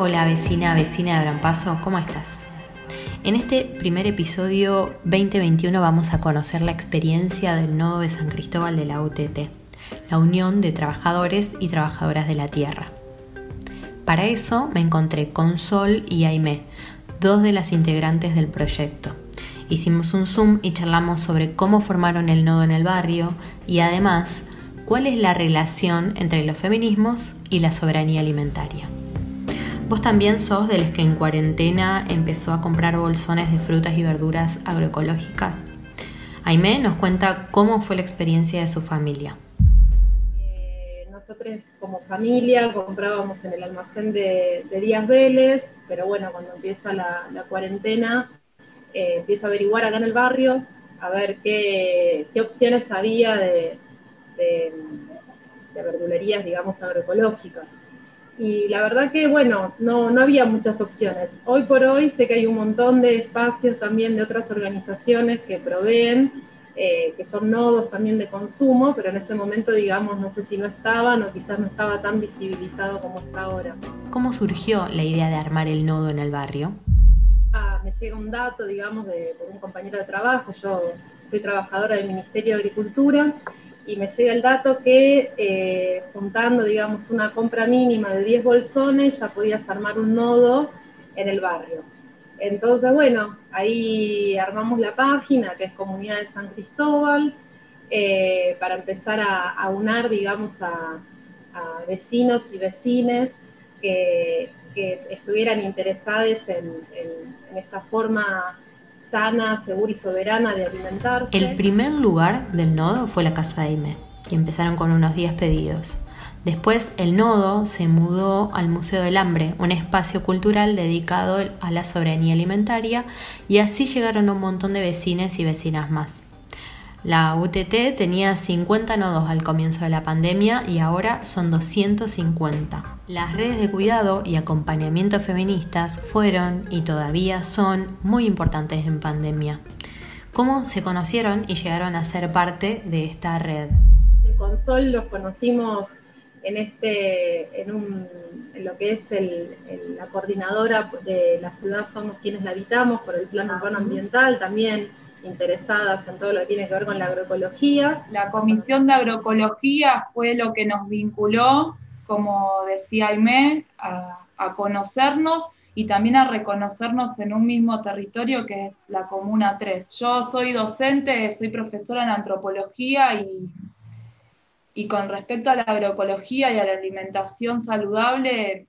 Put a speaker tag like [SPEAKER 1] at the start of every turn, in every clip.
[SPEAKER 1] vecina, vecina de Gran Paso, ¿cómo estás? En este primer episodio 2021 vamos a conocer la experiencia del nodo de San Cristóbal de la UTT, la Unión de Trabajadores y Trabajadoras de la Tierra. Para eso me encontré con Sol y Aimé, dos de las integrantes del proyecto. Hicimos un Zoom y charlamos sobre cómo formaron el nodo en el barrio y además cuál es la relación entre los feminismos y la soberanía alimentaria. Vos también sos de los que en cuarentena empezó a comprar bolsones de frutas y verduras agroecológicas. Aime nos cuenta cómo fue la experiencia de su familia.
[SPEAKER 2] Eh, nosotros como familia comprábamos en el almacén de, Díaz Vélez, pero bueno, cuando empieza la, cuarentena, eh, empiezo a averiguar acá en el barrio, a ver qué, opciones había de, de verdulerías, digamos, agroecológicas y la verdad que, bueno, no, no había muchas opciones. Hoy por hoy sé que hay un montón de espacios también de otras organizaciones que proveen, eh, que son nodos también de consumo, pero en ese momento, digamos, no sé si no estaban o quizás no estaba tan visibilizado como está ahora.
[SPEAKER 1] ¿Cómo surgió la idea de armar el nodo en el barrio?
[SPEAKER 2] Ah, me llega un dato, digamos, de, de un compañero de trabajo, yo soy trabajadora del Ministerio de Agricultura, y me llega el dato que eh, juntando, digamos, una compra mínima de 10 bolsones ya podías armar un nodo en el barrio. Entonces, bueno, ahí armamos la página, que es Comunidad de San Cristóbal, eh, para empezar a, a, unar, digamos, a, vecinos y vecines que, estuvieran interesados en, en esta forma sana, segura y soberana de alimentarse.
[SPEAKER 1] El primer lugar del nodo fue la casa de Aime, y empezaron con unos 10 pedidos. Después el nodo se mudó al Museo del Hambre, un espacio cultural dedicado a la soberanía alimentaria, y así llegaron un montón de vecinos y vecinas más. La UTT tenía 50 nodos al comienzo de la pandemia y ahora son 250. Las redes de cuidado y acompañamiento feministas fueron y todavía son muy importantes en pandemia. ¿Cómo se conocieron y llegaron a ser parte de esta red?
[SPEAKER 2] Con Sol los conocimos en, este, en, lo que es la coordinadora de la ciudad Somos quienes la habitamos por el plan urbano ambiental, también interesadas en todo lo que tiene que ver con la agroecología.
[SPEAKER 3] La Comisión de Agroecología fue lo que nos vinculó, como decía Aimé, a, conocernos y también a reconocernos en un mismo territorio que es la Comuna 3. Yo soy docente, soy profesora en antropología y, y con respecto a la agroecología y a la alimentación saludable,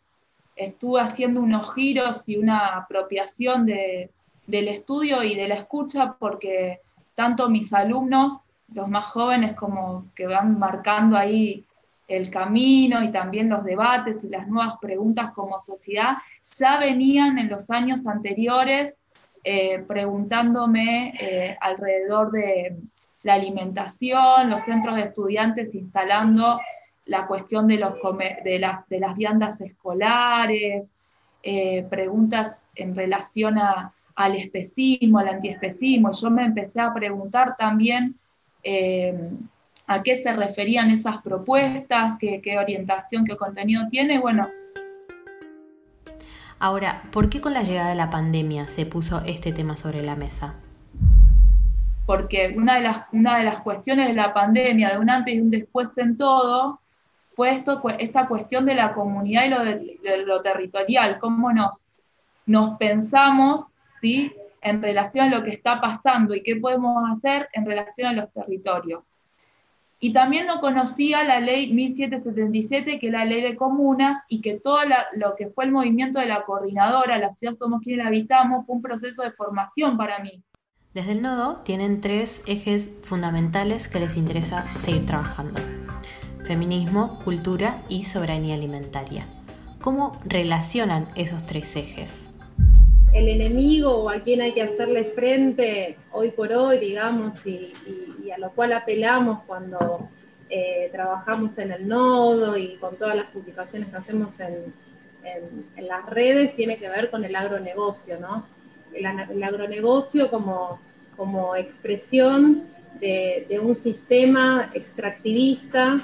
[SPEAKER 3] estuve haciendo unos giros y una apropiación de, del estudio y de la escucha porque tanto mis alumnos, los más jóvenes, como que van marcando ahí el camino y también los debates y las nuevas preguntas como sociedad, ya venían en los años anteriores eh, preguntándome eh, alrededor de la alimentación, los centros de estudiantes instalando la cuestión de, las viandas escolares, eh, preguntas en relación a al especismo, al antiespecismo. Yo me empecé a preguntar también eh, a qué se referían esas propuestas, qué, orientación, qué contenido tiene. Bueno.
[SPEAKER 1] Ahora, ¿por qué con la llegada de la pandemia se puso este tema sobre la mesa?
[SPEAKER 3] Porque una de las, una de las cuestiones de la pandemia, de un antes y un después en todo, fue esto, esta cuestión de la comunidad y lo, de, lo territorial, cómo nos, nos pensamos en relación a lo que está pasando y qué podemos hacer en relación a los territorios. Y también no conocía la ley 1777, que es la ley de comunas, y que todo lo que fue el movimiento de la coordinadora, la ciudad somos quienes la habitamos, fue un proceso de formación para mí.
[SPEAKER 1] Desde el nodo tienen tres ejes fundamentales que les interesa seguir trabajando. Feminismo, cultura y soberanía alimentaria. ¿Cómo relacionan esos tres ejes?
[SPEAKER 2] El enemigo o a quien hay que hacerle frente hoy por hoy, digamos, y, a lo cual apelamos cuando eh, trabajamos en el nodo y con todas las publicaciones que hacemos en, las redes, tiene que ver con el agronegocio, ¿no? El, agronegocio como, como expresión de, un sistema extractivista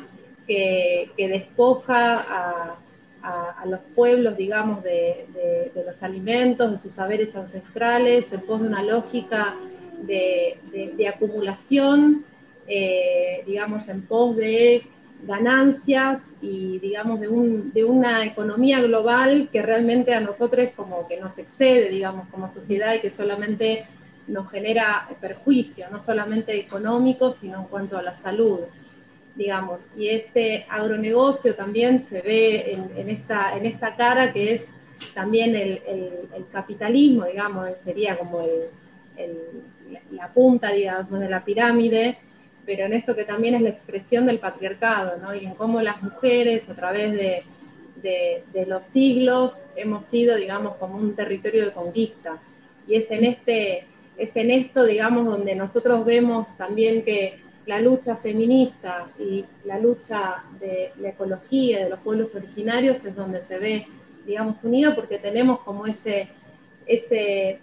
[SPEAKER 2] que, despoja a, los pueblos, digamos, de, los alimentos, de sus saberes ancestrales, en pos de una lógica de, acumulación, eh, digamos, en pos de ganancias y, digamos, de, de, una economía global que realmente a nosotros como que nos excede, digamos, como sociedad y que solamente nos genera perjuicio, no solamente económico, sino en cuanto a la salud digamos, y este agronegocio también se ve en, esta, en esta cara que es también el, capitalismo, digamos, sería como la punta, digamos, de la pirámide, pero en esto que también es la expresión del patriarcado, ¿no? Y en cómo las mujeres a través de, de los siglos hemos sido, digamos, como un territorio de conquista. Y es en, este, es en esto, digamos, donde nosotros vemos también que la lucha feminista y la lucha de la ecología de los pueblos originarios es donde se ve, digamos, unido porque tenemos como ese, ese,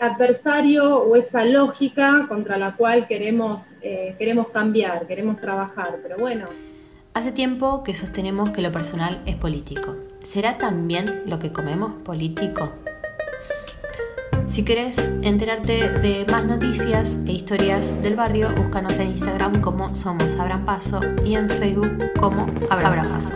[SPEAKER 2] adversario o esa lógica contra la cual queremos, eh, queremos cambiar, queremos trabajar, pero bueno.
[SPEAKER 1] Hace tiempo que sostenemos que lo personal es político. ¿Será también lo que comemos político? Si querés enterarte de más noticias e historias del barrio, búscanos en Instagram como Somos Abran Paso y en Facebook como Abran Paso.